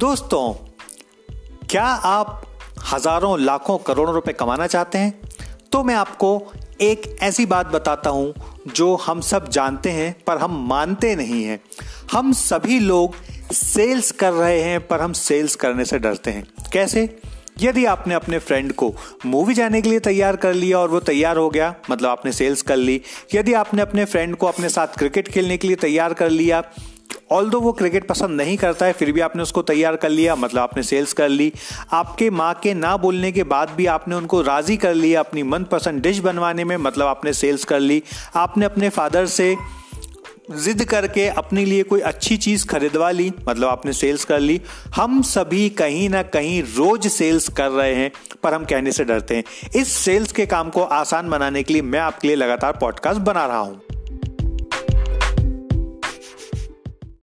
दोस्तों, क्या आप हज़ारों, लाखों, करोड़ों रुपए कमाना चाहते हैं? तो मैं आपको एक ऐसी बात बताता हूँ जो हम सब जानते हैं, पर हम मानते नहीं हैं। हम सभी लोग सेल्स कर रहे हैं, पर हम सेल्स करने से डरते हैं। कैसे? यदि आपने अपने फ्रेंड को मूवी जाने के लिए तैयार कर लिया और वो तैयार हो गया मतलब आपने सेल्स कर ली, यदि आपने अपने फ्रेंड को अपने साथ क्रिकेट खेलने के लिए तैयार कर लिया ऑल दो वो क्रिकेट पसंद नहीं करता है, फिर भी आपने उसको तैयार कर लिया मतलब आपने सेल्स कर ली। आपके माँ के ना बोलने के बाद भी आपने उनको राज़ी कर लिया अपनी मनपसंद डिश बनवाने में मतलब आपने सेल्स कर ली। आपने अपने फादर से जिद करके अपने लिए कोई अच्छी चीज़ खरीदवा ली मतलब आपने सेल्स कर ली। हम सभी कहीं ना कहीं रोज सेल्स कर रहे हैं, पर हम कहने से डरते हैं। इस सेल्स के काम को आसान बनाने के लिए मैं आपके लिए लगातार पॉडकास्ट बना रहा हूँ।